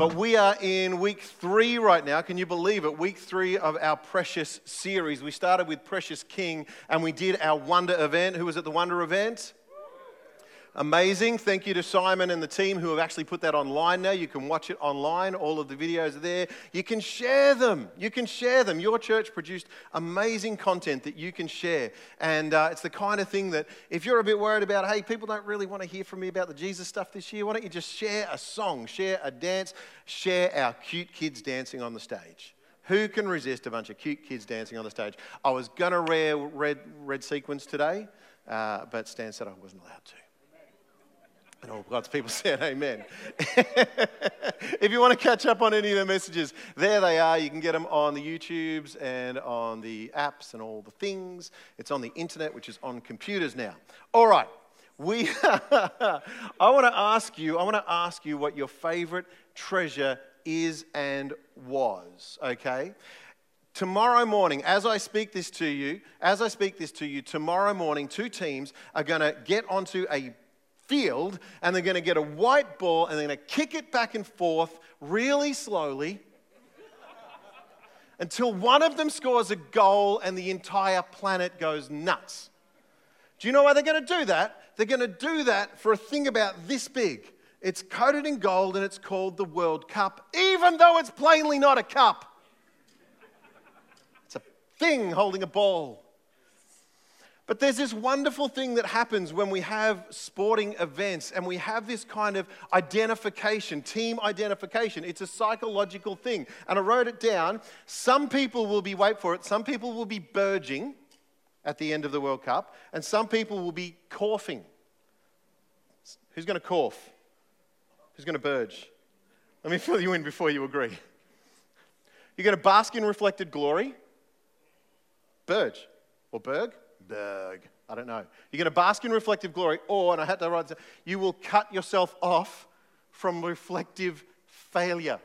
But we are in week three right now. Can you believe it? Week three of our Precious series. We started with Precious King and we did our Wonder event. Who was at the Wonder event? Amazing. Thank you to Simon and the team who have actually put that online now. You can watch it online. All of the videos are there. You can share them. You can share them. Your church produced amazing content that you can share. And uh, it's the kind of thing that if you're a bit worried about, hey, people don't really want to hear from me about the Jesus stuff this year, why don't you just share a song, share a dance, share our cute kids dancing on the stage? Who can resist a bunch of cute kids dancing on the stage? I was going to wear red, red sequins today, uh, but Stan said I wasn't allowed to. And all God's people said, Amen. if you want to catch up on any of the messages, there they are. You can get them on the YouTubes and on the apps and all the things. It's on the internet, which is on computers now. All right. We, I want to ask you, I want to ask you what your favorite treasure is and was, okay? Tomorrow morning, as I speak this to you, as I speak this to you, tomorrow morning, two teams are going to get onto a field and they're going to get a white ball and they're going to kick it back and forth really slowly until one of them scores a goal and the entire planet goes nuts. Do you know why they're going to do that? They're going to do that for a thing about this big. It's coated in gold and it's called the World Cup, even though it's plainly not a cup. It's a thing holding a ball. But there's this wonderful thing that happens when we have sporting events and we have this kind of identification, team identification. It's a psychological thing. And I wrote it down. Some people will be, wait for it, some people will be burging at the end of the World Cup, and some people will be coughing. Who's going to cough? Who's going to burge? Let me fill you in before you agree. You're going to bask in reflected glory, burge, or berg, berg. I don't know. You're going to bask in reflective glory, or, and I had to write this, you will cut yourself off from reflective failure.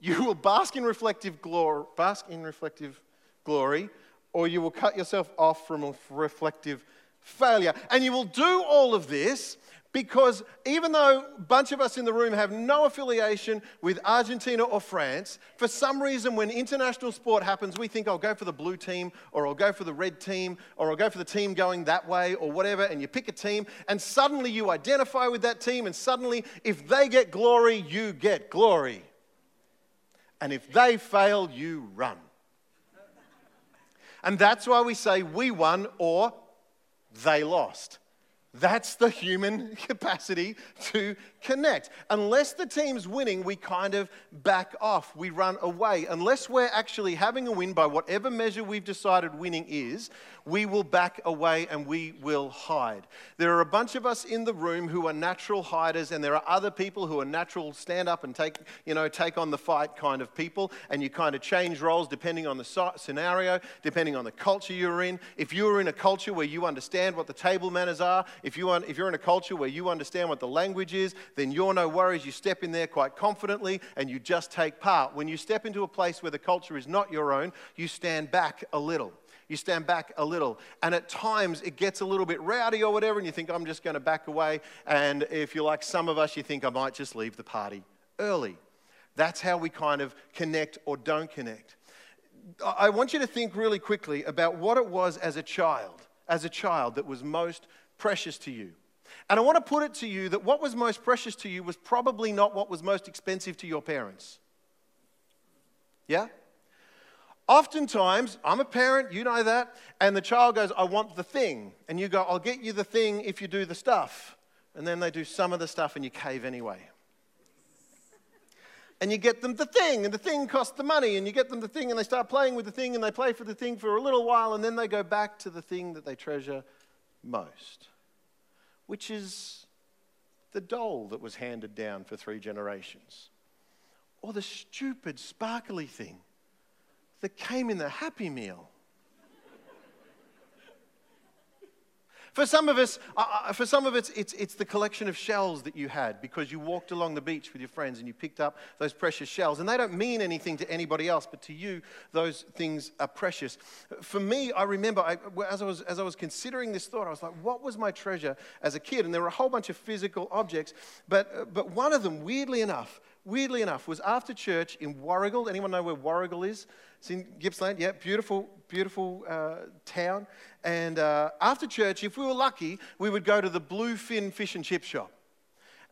You will bask in reflective glory, bask in reflective glory, or you will cut yourself off from reflective failure. And you will do all of this because even though a bunch of us in the room have no affiliation with Argentina or France, for some reason when international sport happens, we think I'll go for the blue team or I'll go for the red team or I'll go for the team going that way or whatever, and you pick a team, and suddenly you identify with that team, and suddenly if they get glory, you get glory. And if they fail, you run. And that's why we say we won or they lost. That's the human capacity to connect. Unless the team's winning, we kind of back off, we run away. Unless we're actually having a win by whatever measure we've decided winning is, we will back away and we will hide. There are a bunch of us in the room who are natural hiders, and there are other people who are natural stand up and take, you know, take on the fight kind of people, and you kind of change roles depending on the scenario, depending on the culture you're in. If you're in a culture where you understand what the table manners are, if, you, if you're in a culture where you understand what the language is, then you're no worries. You step in there quite confidently and you just take part. When you step into a place where the culture is not your own, you stand back a little you stand back a little. And at times it gets a little bit rowdy or whatever, and you think, I'm just going to back away. And if you're like some of us, you think, I might just leave the party early. That's how we kind of connect or don't connect. I want you to think really quickly about what it was as a child, as a child that was most precious to you. And I want to put it to you that what was most precious to you was probably not what was most expensive to your parents. Yeah? Oftentimes, I'm a parent, you know that, and the child goes, I want the thing. And you go, I'll get you the thing if you do the stuff. And then they do some of the stuff and you cave anyway. And you get them the thing, and the thing costs the money, and you get them the thing, and they start playing with the thing, and they play for the thing for a little while, and then they go back to the thing that they treasure most, which is the doll that was handed down for three generations, or the stupid, sparkly thing that came in the Happy Meal. For some of us, uh, uh, for some of us, it's, it's the collection of shells that you had because you walked along the beach with your friends and you picked up those precious shells. And they don't mean anything to anybody else, but to you, those things are precious. For me, I remember I, as, I was, as I was considering this thought, I was like, what was my treasure as a kid? And there were a whole bunch of physical objects, but, uh, but one of them, weirdly enough, weirdly enough, was after church in Warragul. Anyone know where Warragul is? It's in Gippsland. Yeah, beautiful, beautiful uh, town. And uh, after church, if we were lucky, we would go to the Bluefin Fish and Chip Shop.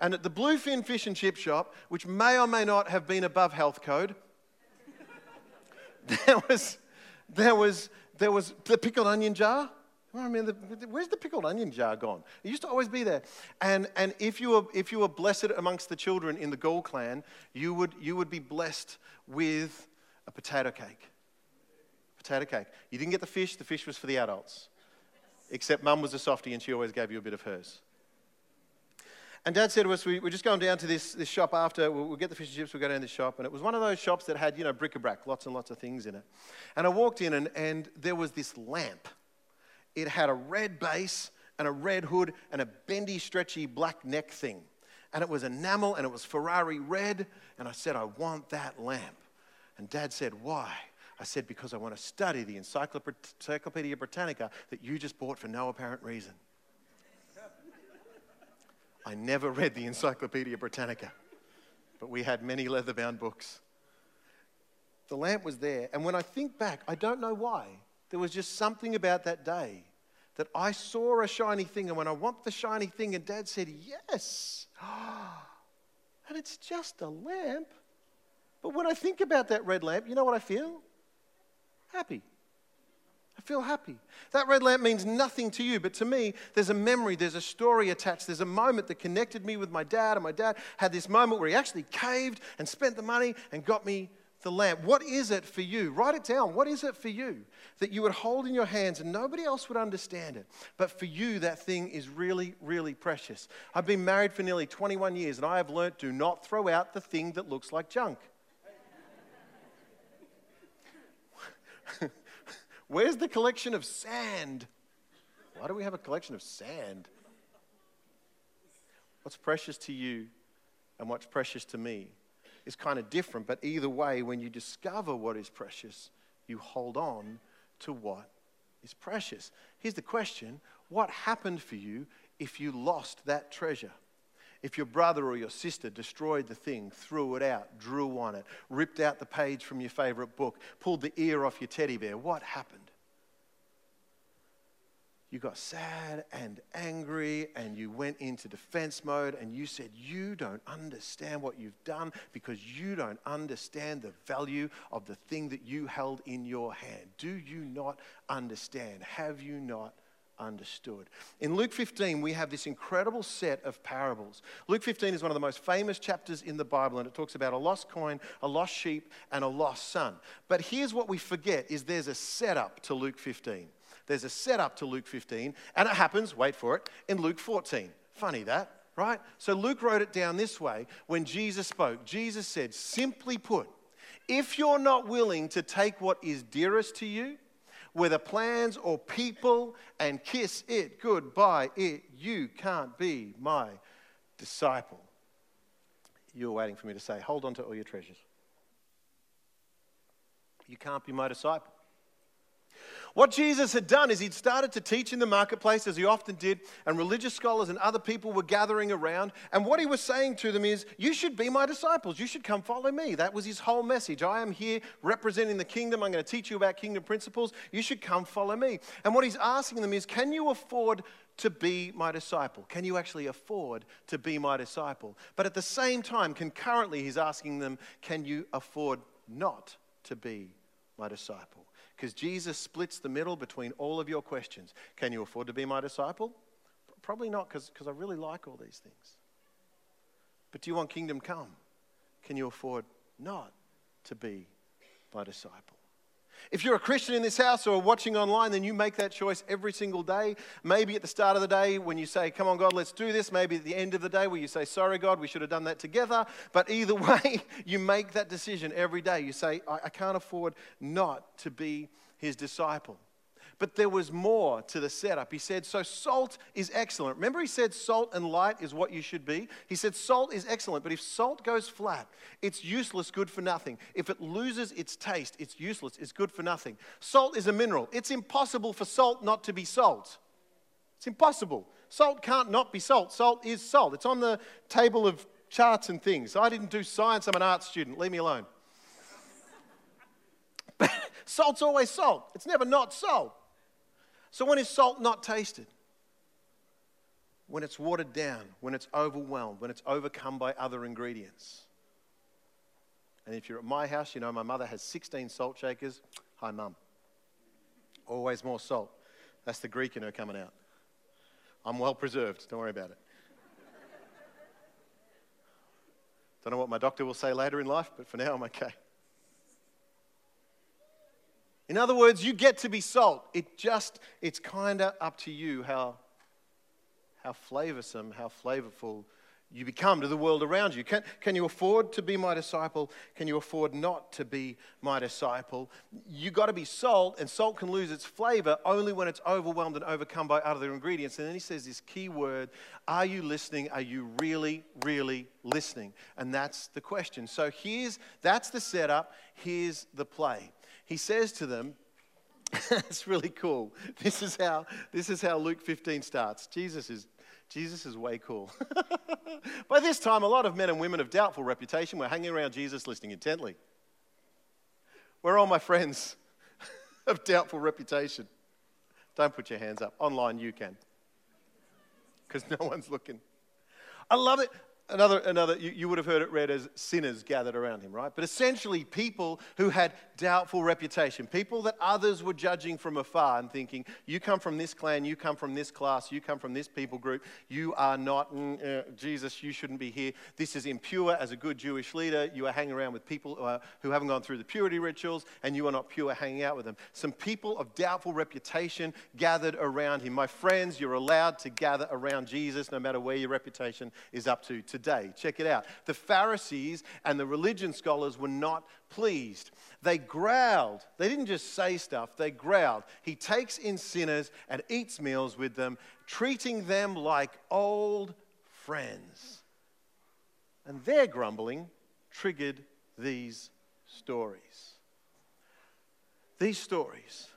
And at the Bluefin Fish and Chip Shop, which may or may not have been above health code, there was, there was, there was the pickled onion jar. I mean, the, where's the pickled onion jar gone? It used to always be there. And, and if, you were, if you were blessed amongst the children in the Gaul clan, you would, you would be blessed with a potato cake. Potato cake. You didn't get the fish, the fish was for the adults. Except mum was a softie and she always gave you a bit of hers. And dad said to us, we, are just going down to this, this shop after, we'll, we'll, get the fish and chips, we'll go down to this shop. And it was one of those shops that had, you know, bric-a-brac, lots and lots of things in it. And I walked in and, and there was this lamp. It had a red base and a red hood and a bendy, stretchy black neck thing. And it was enamel and it was Ferrari red. And I said, I want that lamp. And dad said, Why? I said, Because I want to study the Encyclopedia Britannica that you just bought for no apparent reason. I never read the Encyclopedia Britannica, but we had many leather bound books. The lamp was there, and when I think back, I don't know why. There was just something about that day that I saw a shiny thing, and when I want the shiny thing, and dad said, Yes. And it's just a lamp. But when I think about that red lamp, you know what I feel? Happy. I feel happy. That red lamp means nothing to you, but to me, there's a memory, there's a story attached. There's a moment that connected me with my dad, and my dad had this moment where he actually caved and spent the money and got me the lamp. What is it for you? Write it down. What is it for you that you would hold in your hands and nobody else would understand it? But for you, that thing is really, really precious. I've been married for nearly 21 years and I have learnt do not throw out the thing that looks like junk. Where's the collection of sand? Why do we have a collection of sand? What's precious to you and what's precious to me is kind of different, but either way, when you discover what is precious, you hold on to what is precious. Here's the question What happened for you if you lost that treasure? If your brother or your sister destroyed the thing, threw it out, drew on it, ripped out the page from your favorite book, pulled the ear off your teddy bear, what happened? You got sad and angry and you went into defense mode and you said, You don't understand what you've done because you don't understand the value of the thing that you held in your hand. Do you not understand? Have you not understood. In Luke 15, we have this incredible set of parables. Luke 15 is one of the most famous chapters in the Bible, and it talks about a lost coin, a lost sheep, and a lost son. But here's what we forget is there's a setup to Luke 15. There's a setup to Luke 15, and it happens, wait for it, in Luke 14. Funny that, right? So Luke wrote it down this way when Jesus spoke. Jesus said, simply put, if you're not willing to take what is dearest to you, whether plans or people, and kiss it goodbye, it, you can't be my disciple. You're waiting for me to say, hold on to all your treasures. You can't be my disciple. What Jesus had done is he'd started to teach in the marketplace, as he often did, and religious scholars and other people were gathering around. And what he was saying to them is, You should be my disciples. You should come follow me. That was his whole message. I am here representing the kingdom. I'm going to teach you about kingdom principles. You should come follow me. And what he's asking them is, Can you afford to be my disciple? Can you actually afford to be my disciple? But at the same time, concurrently, he's asking them, Can you afford not to be my disciple? Because Jesus splits the middle between all of your questions. Can you afford to be my disciple? Probably not, because I really like all these things. But do you want kingdom come? Can you afford not to be my disciple? If you're a Christian in this house or watching online, then you make that choice every single day. Maybe at the start of the day when you say, Come on, God, let's do this. Maybe at the end of the day where you say, Sorry, God, we should have done that together. But either way, you make that decision every day. You say, I, I can't afford not to be his disciple. But there was more to the setup. He said, So salt is excellent. Remember, he said salt and light is what you should be? He said salt is excellent, but if salt goes flat, it's useless, good for nothing. If it loses its taste, it's useless, it's good for nothing. Salt is a mineral. It's impossible for salt not to be salt. It's impossible. Salt can't not be salt. Salt is salt. It's on the table of charts and things. I didn't do science, I'm an art student. Leave me alone. Salt's always salt, it's never not salt. So, when is salt not tasted? When it's watered down, when it's overwhelmed, when it's overcome by other ingredients. And if you're at my house, you know my mother has 16 salt shakers. Hi, mum. Always more salt. That's the Greek in her coming out. I'm well preserved. Don't worry about it. Don't know what my doctor will say later in life, but for now I'm okay. In other words, you get to be salt. It just, it's kind of up to you how, how flavorsome, how flavorful you become to the world around you. Can, can you afford to be my disciple? Can you afford not to be my disciple? You got to be salt, and salt can lose its flavor only when it's overwhelmed and overcome by other ingredients. And then he says this key word Are you listening? Are you really, really listening? And that's the question. So here's that's the setup, here's the play. He says to them, it's really cool. This is how this is how Luke 15 starts. Jesus is Jesus is way cool. By this time, a lot of men and women of doubtful reputation were hanging around Jesus listening intently. Where are all my friends of doubtful reputation? Don't put your hands up. Online, you can. Because no one's looking. I love it another, another you, you, would have heard it read as sinners gathered around him, right? But essentially, people who had doubtful reputation, people that others were judging from afar and thinking, you come from this clan, you come from this class, you come from this people group, you are not, mm, uh, Jesus, you shouldn't be here. This is impure as a good Jewish leader. You are hanging around with people who, are, who haven't gone through the purity rituals, and you are not pure hanging out with them. Some people of doubtful reputation gathered around him. My friends, you're allowed to gather around Jesus no matter where your reputation is up to today. Check it out. The Pharisees and the religion scholars were not pleased. They growled. They didn't just say stuff, they growled. He takes in sinners and eats meals with them, treating them like old friends. And their grumbling triggered these stories. These stories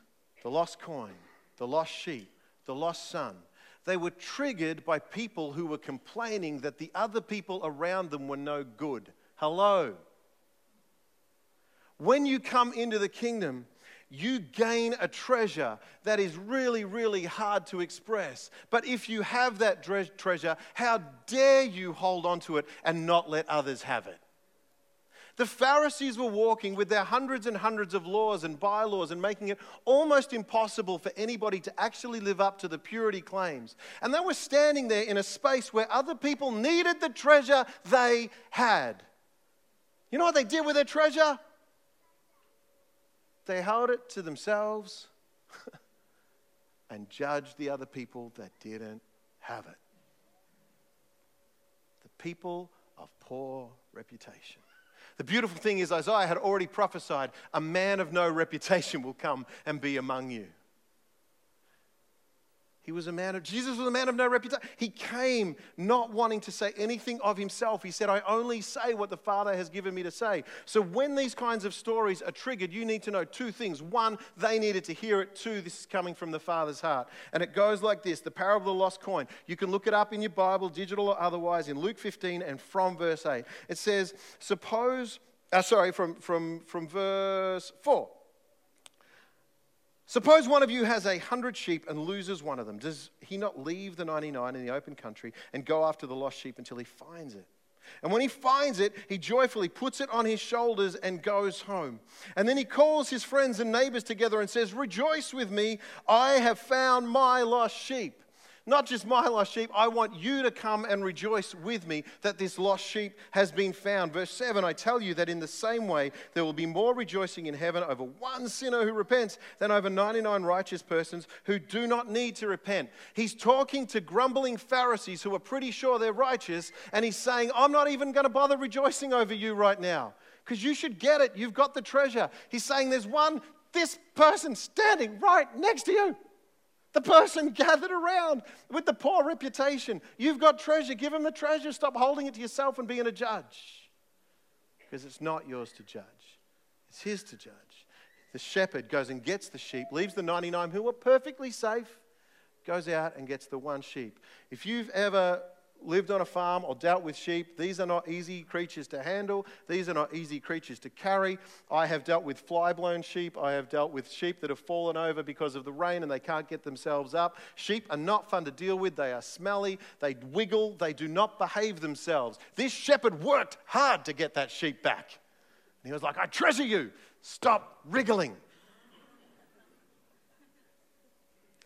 the lost coin, the lost sheep, the lost son, they were triggered by people who were complaining that the other people around them were no good. Hello. When you come into the kingdom, you gain a treasure that is really, really hard to express. But if you have that treasure, how dare you hold on to it and not let others have it? The Pharisees were walking with their hundreds and hundreds of laws and bylaws and making it almost impossible for anybody to actually live up to the purity claims. And they were standing there in a space where other people needed the treasure they had. You know what they did with their treasure? They held it to themselves and judged the other people that didn't have it. The people of poor reputation. The beautiful thing is, Isaiah had already prophesied a man of no reputation will come and be among you. He was a man of, Jesus was a man of no reputation. He came not wanting to say anything of himself. He said, I only say what the Father has given me to say. So when these kinds of stories are triggered, you need to know two things. One, they needed to hear it. Two, this is coming from the Father's heart. And it goes like this the parable of the lost coin. You can look it up in your Bible, digital or otherwise, in Luke 15 and from verse 8. It says, Suppose, uh, sorry, from, from, from verse 4. Suppose one of you has a hundred sheep and loses one of them. Does he not leave the 99 in the open country and go after the lost sheep until he finds it? And when he finds it, he joyfully puts it on his shoulders and goes home. And then he calls his friends and neighbors together and says, Rejoice with me, I have found my lost sheep. Not just my lost sheep, I want you to come and rejoice with me that this lost sheep has been found. Verse 7 I tell you that in the same way there will be more rejoicing in heaven over one sinner who repents than over 99 righteous persons who do not need to repent. He's talking to grumbling Pharisees who are pretty sure they're righteous, and he's saying, I'm not even going to bother rejoicing over you right now because you should get it. You've got the treasure. He's saying there's one this person standing right next to you. The person gathered around with the poor reputation. You've got treasure, give him the treasure. Stop holding it to yourself and being a judge. Because it's not yours to judge, it's his to judge. The shepherd goes and gets the sheep, leaves the 99 who are perfectly safe, goes out and gets the one sheep. If you've ever lived on a farm or dealt with sheep, these are not easy creatures to handle. These are not easy creatures to carry. I have dealt with fly blown sheep. I have dealt with sheep that have fallen over because of the rain and they can't get themselves up. Sheep are not fun to deal with. They are smelly. They wiggle. They do not behave themselves. This shepherd worked hard to get that sheep back. And he was like, I treasure you. Stop wriggling.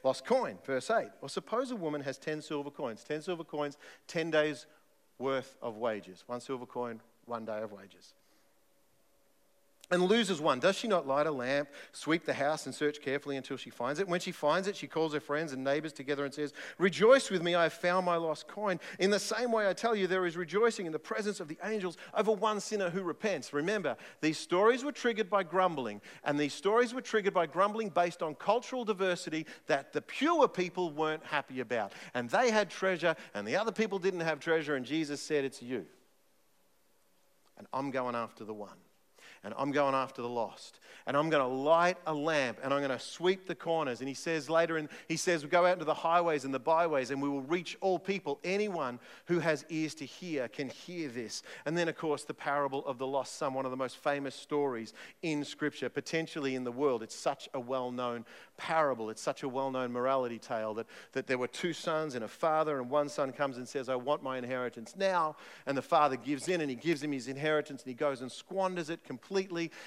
Lost coin, verse 8. Or suppose a woman has 10 silver coins. 10 silver coins, 10 days worth of wages. One silver coin, one day of wages and loses one. Does she not light a lamp, sweep the house, and search carefully until she finds it? When she finds it, she calls her friends and neighbors together and says, Rejoice with me, I have found my lost coin. In the same way, I tell you, there is rejoicing in the presence of the angels over one sinner who repents. Remember, these stories were triggered by grumbling, and these stories were triggered by grumbling based on cultural diversity that the pure people weren't happy about. And they had treasure, and the other people didn't have treasure, and Jesus said, It's you. And I'm going after the one and I'm going after the lost. And I'm going to light a lamp and I'm going to sweep the corners. And he says later, and he says, we go out into the highways and the byways and we will reach all people. Anyone who has ears to hear can hear this. And then, of course, the parable of the lost son, one of the most famous stories in Scripture, potentially in the world. It's such a well known parable. It's such a well known morality tale that, that there were two sons and a father, and one son comes and says, I want my inheritance now. And the father gives in and he gives him his inheritance and he goes and squanders it completely.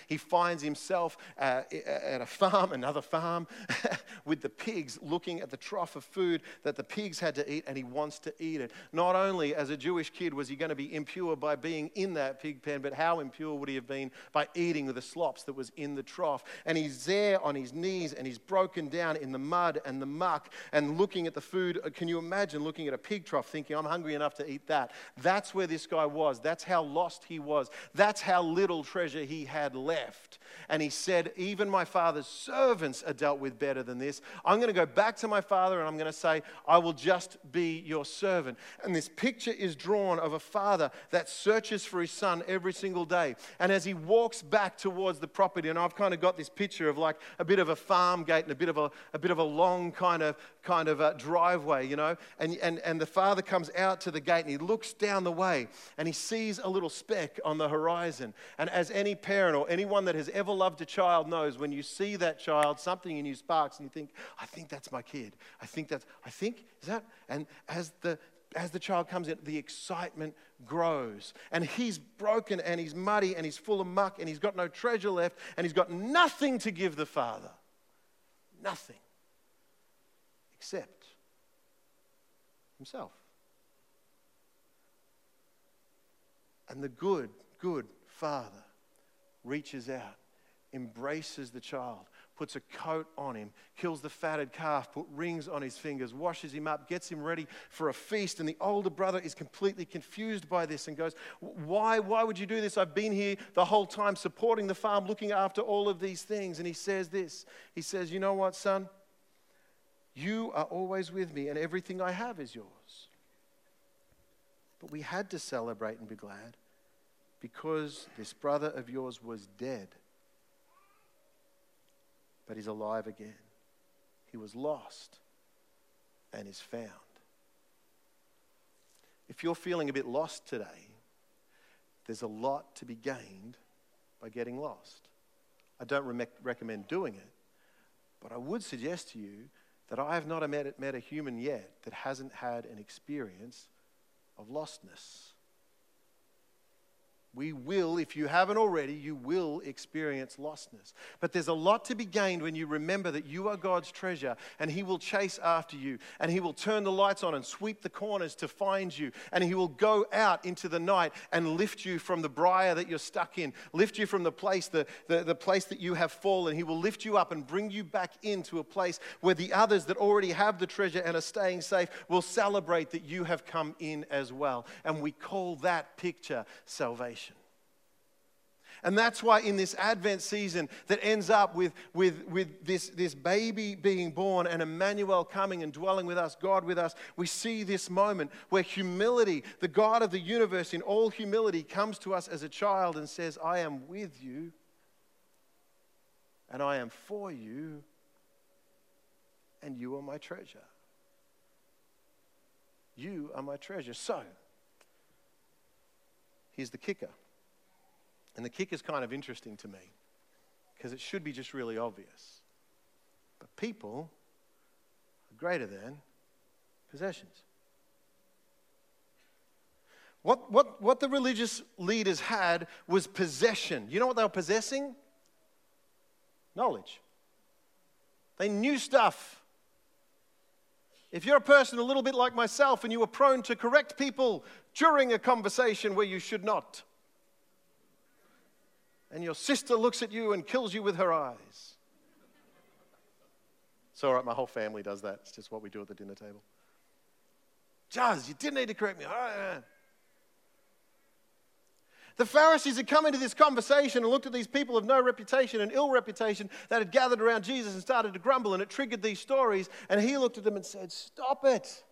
He finds himself uh, at a farm, another farm, with the pigs looking at the trough of food that the pigs had to eat and he wants to eat it. Not only as a Jewish kid was he going to be impure by being in that pig pen, but how impure would he have been by eating the slops that was in the trough? And he's there on his knees and he's broken broken down in the mud and the muck and looking at the food. Uh, can you imagine looking at a pig trough thinking, I'm hungry enough to eat that? That's where this guy was. That's how lost he was. That's how little treasure he had left. And he said, Even my father's servants are dealt with better than this. I'm going to go back to my father and I'm going to say, I will just be your servant. And this picture is drawn of a father that searches for his son every single day. And as he walks back towards the property, and I've kind of got this picture of like a bit of a farm gate and a bit of a, a bit of a long kind of kind of a driveway, you know. And, and, and the father comes out to the gate and he looks down the way and he sees a little speck on the horizon. And as any parent or anyone that has ever loved a child knows, when you see that child, something in you sparks and you think, I think that's my kid. I think that's, I think, is that? And as the, as the child comes in, the excitement grows. And he's broken and he's muddy and he's full of muck and he's got no treasure left and he's got nothing to give the father. Nothing except himself. And the good, good father reaches out, embraces the child, puts a coat on him, kills the fatted calf, put rings on his fingers, washes him up, gets him ready for a feast. And the older brother is completely confused by this and goes, Why, why would you do this? I've been here the whole time supporting the farm, looking after all of these things. And he says this He says, You know what, son? You are always with me, and everything I have is yours. But we had to celebrate and be glad because this brother of yours was dead but he's alive again. He was lost and is found. If you're feeling a bit lost today, there's a lot to be gained by getting lost. I don't re- recommend doing it, but I would suggest to you that I have not met, met a human yet that hasn't had an experience of lostness. We will, if you haven't already, you will experience lostness. But there's a lot to be gained when you remember that you are God's treasure and He will chase after you and He will turn the lights on and sweep the corners to find you and He will go out into the night and lift you from the briar that you're stuck in, lift you from the place, the, the, the place that you have fallen. He will lift you up and bring you back into a place where the others that already have the treasure and are staying safe will celebrate that you have come in as well. And we call that picture salvation. And that's why in this Advent season that ends up with, with, with this, this baby being born and Emmanuel coming and dwelling with us, God with us, we see this moment where humility, the God of the universe in all humility, comes to us as a child and says, I am with you and I am for you and you are my treasure. You are my treasure. So, here's the kicker. And the kick is kind of interesting to me because it should be just really obvious. But people are greater than possessions. What, what, what the religious leaders had was possession. You know what they were possessing? Knowledge. They knew stuff. If you're a person a little bit like myself and you are prone to correct people during a conversation where you should not, and your sister looks at you and kills you with her eyes. It's all right, my whole family does that. It's just what we do at the dinner table. Jazz, you didn't need to correct me. The Pharisees had come into this conversation and looked at these people of no reputation and ill reputation that had gathered around Jesus and started to grumble, and it triggered these stories. And he looked at them and said, Stop it.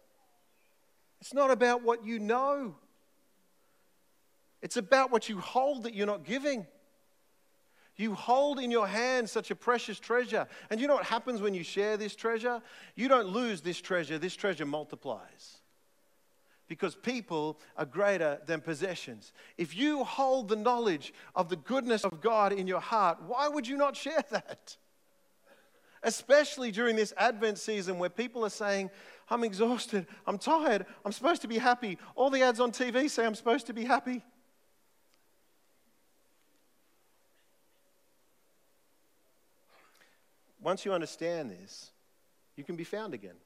It's not about what you know, it's about what you hold that you're not giving. You hold in your hand such a precious treasure. And you know what happens when you share this treasure? You don't lose this treasure, this treasure multiplies. Because people are greater than possessions. If you hold the knowledge of the goodness of God in your heart, why would you not share that? Especially during this Advent season where people are saying, I'm exhausted, I'm tired, I'm supposed to be happy. All the ads on TV say I'm supposed to be happy. Once you understand this, you can be found again.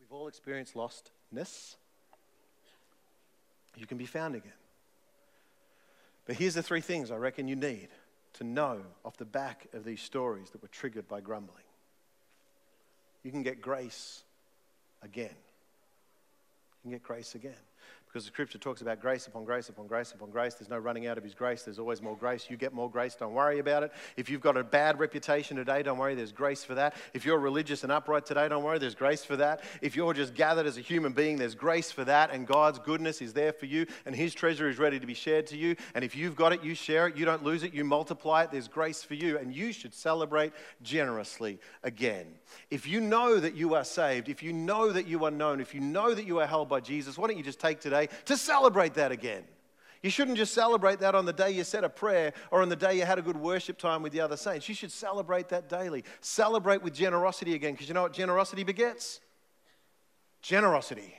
We've all experienced lostness. You can be found again. But here's the three things I reckon you need to know off the back of these stories that were triggered by grumbling. You can get grace again. You can get grace again because the scripture talks about grace upon grace upon grace upon grace. There's no running out of his grace. There's always more grace. You get more grace. Don't worry about it. If you've got a bad reputation today, don't worry. There's grace for that. If you're religious and upright today, don't worry. There's grace for that. If you're just gathered as a human being, there's grace for that. And God's goodness is there for you. And his treasure is ready to be shared to you. And if you've got it, you share it. You don't lose it. You multiply it. There's grace for you. And you should celebrate generously again. If you know that you are saved, if you know that you are known, if you know that you are held by Jesus, why don't you just take today to celebrate that again. You shouldn't just celebrate that on the day you said a prayer or on the day you had a good worship time with the other saints. You should celebrate that daily. Celebrate with generosity again, because you know what generosity begets? Generosity.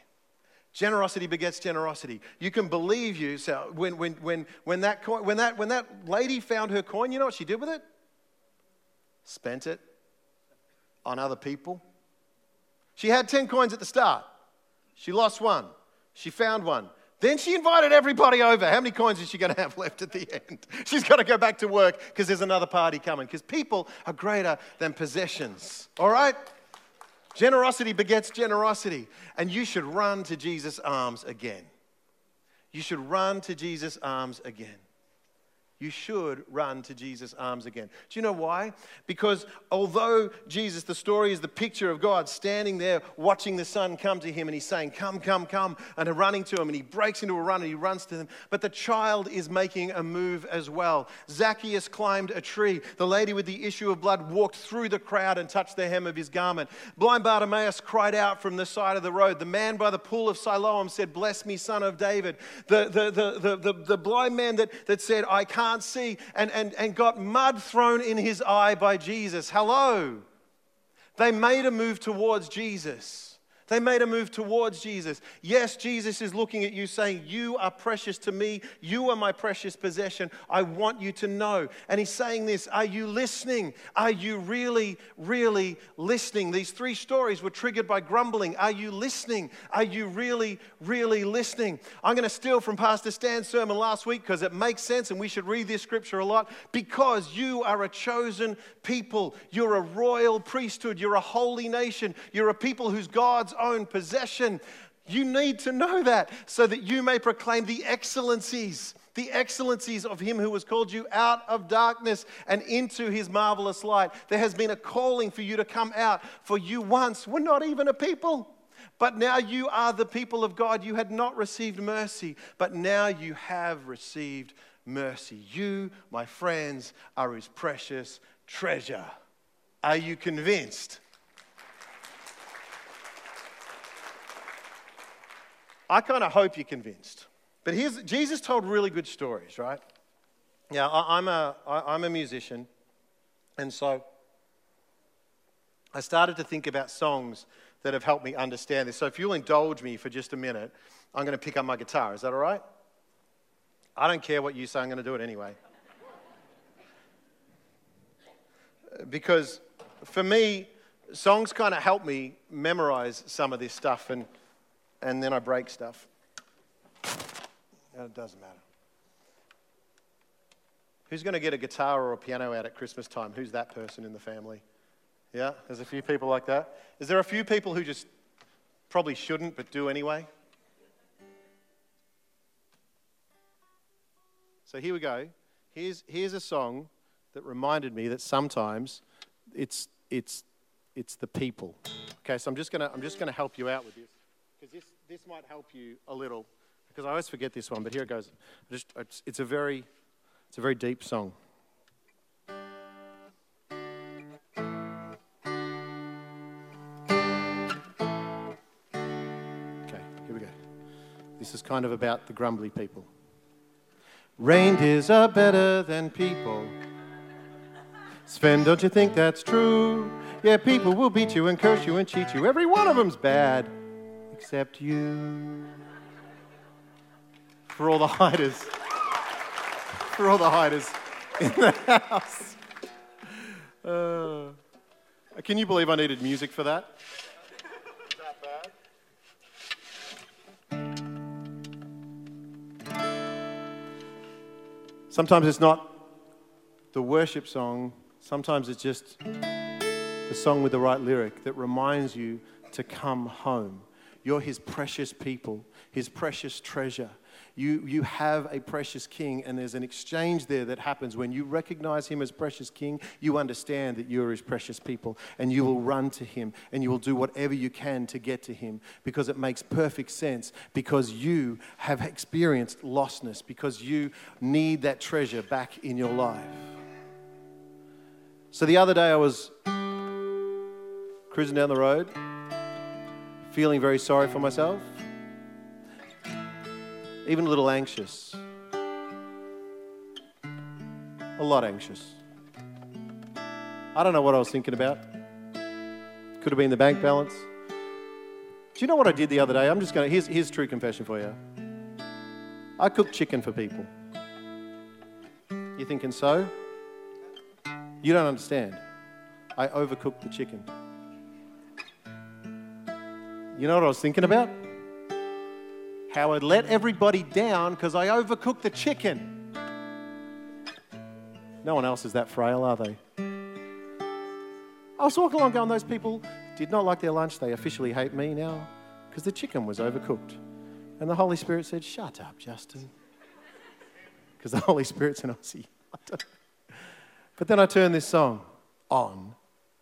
Generosity begets generosity. You can believe you. So when, when, when, when, that coin, when, that, when that lady found her coin, you know what she did with it? Spent it on other people. She had 10 coins at the start. She lost one. She found one. Then she invited everybody over. How many coins is she going to have left at the end? She's got to go back to work because there's another party coming. Because people are greater than possessions. All right? Generosity begets generosity. And you should run to Jesus' arms again. You should run to Jesus' arms again you should run to Jesus' arms again. Do you know why? Because although Jesus, the story is the picture of God standing there watching the son come to him and he's saying, Come, come, come, and running to him, and he breaks into a run and he runs to them. But the child is making a move as well. Zacchaeus climbed a tree. The lady with the issue of blood walked through the crowd and touched the hem of his garment. Blind Bartimaeus cried out from the side of the road. The man by the pool of Siloam said, Bless me, son of David. The, the, the, the, the, the blind man that, that said, I can't can't see, and, and, and got mud thrown in his eye by Jesus. Hello. They made a move towards Jesus. They made a move towards Jesus. Yes, Jesus is looking at you saying, You are precious to me. You are my precious possession. I want you to know. And he's saying this Are you listening? Are you really, really listening? These three stories were triggered by grumbling. Are you listening? Are you really, really listening? I'm going to steal from Pastor Stan's sermon last week because it makes sense and we should read this scripture a lot. Because you are a chosen people, you're a royal priesthood, you're a holy nation, you're a people whose God's own possession. You need to know that so that you may proclaim the excellencies the excellencies of Him who has called you out of darkness and into His marvelous light. There has been a calling for you to come out, for you once were not even a people. But now you are the people of God. You had not received mercy, but now you have received mercy. You, my friends, are his precious treasure. Are you convinced? I kind of hope you're convinced. But here's, Jesus told really good stories, right? Yeah, I, I'm a, I, I'm a musician, and so I started to think about songs that have helped me understand this. So if you'll indulge me for just a minute, I'm going to pick up my guitar. Is that all right? I don't care what you say, I'm going to do it anyway. because for me, songs kind of help me memorize some of this stuff, and, and then I break stuff. And it doesn't matter. Who's going to get a guitar or a piano out at Christmas time? Who's that person in the family? Yeah, there's a few people like that. Is there a few people who just probably shouldn't but do anyway? So here we go. Here's, here's a song that reminded me that sometimes it's, it's, it's the people. Okay, so I'm just going to I'm just gonna help you out with this because this, this might help you a little because I always forget this one, but here it goes. Just, it's, it's, a very, it's a very deep song. Okay, here we go. This is kind of about the grumbly people. Reindeers are better than people. Sven, don't you think that's true? Yeah, people will beat you and curse you and cheat you. Every one of them's bad, except you. For all the hiders. For all the hiders in the house. Uh, can you believe I needed music for that? Sometimes it's not the worship song, sometimes it's just the song with the right lyric that reminds you to come home. You're his precious people, his precious treasure. You, you have a precious king, and there's an exchange there that happens. When you recognize him as precious king, you understand that you're his precious people, and you will run to him, and you will do whatever you can to get to him because it makes perfect sense, because you have experienced lostness, because you need that treasure back in your life. So the other day, I was cruising down the road, feeling very sorry for myself even a little anxious. A lot anxious. I don't know what I was thinking about. Could have been the bank balance. Do you know what I did the other day? I'm just going to, here's, here's true confession for you. I cooked chicken for people. You're thinking so? You don't understand. I overcooked the chicken. You know what I was thinking about? how I'd let everybody down because I overcooked the chicken. No one else is that frail, are they? I was walking along going, those people did not like their lunch. They officially hate me now because the chicken was overcooked. And the Holy Spirit said, Shut up, Justin. Because the Holy Spirit's an Aussie. but then I turned this song on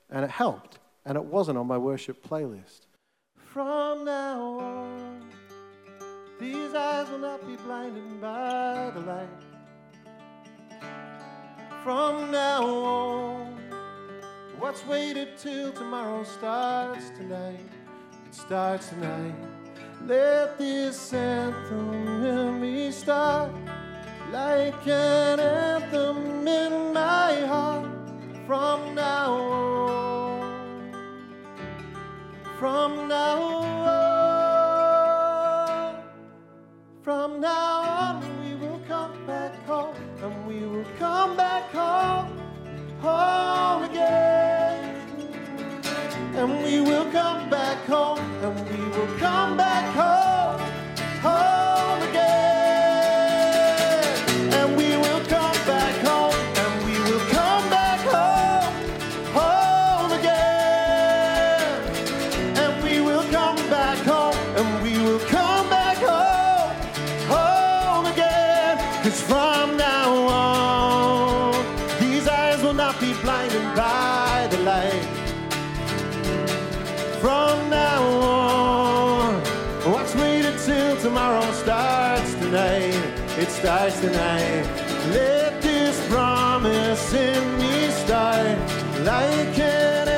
and it helped. And it wasn't on my worship playlist. From now on. These eyes will not be blinded by the light. From now on, what's waited till tomorrow starts tonight. It starts tonight. Let this anthem me start like an anthem Starts tonight. Let this promise in me start like an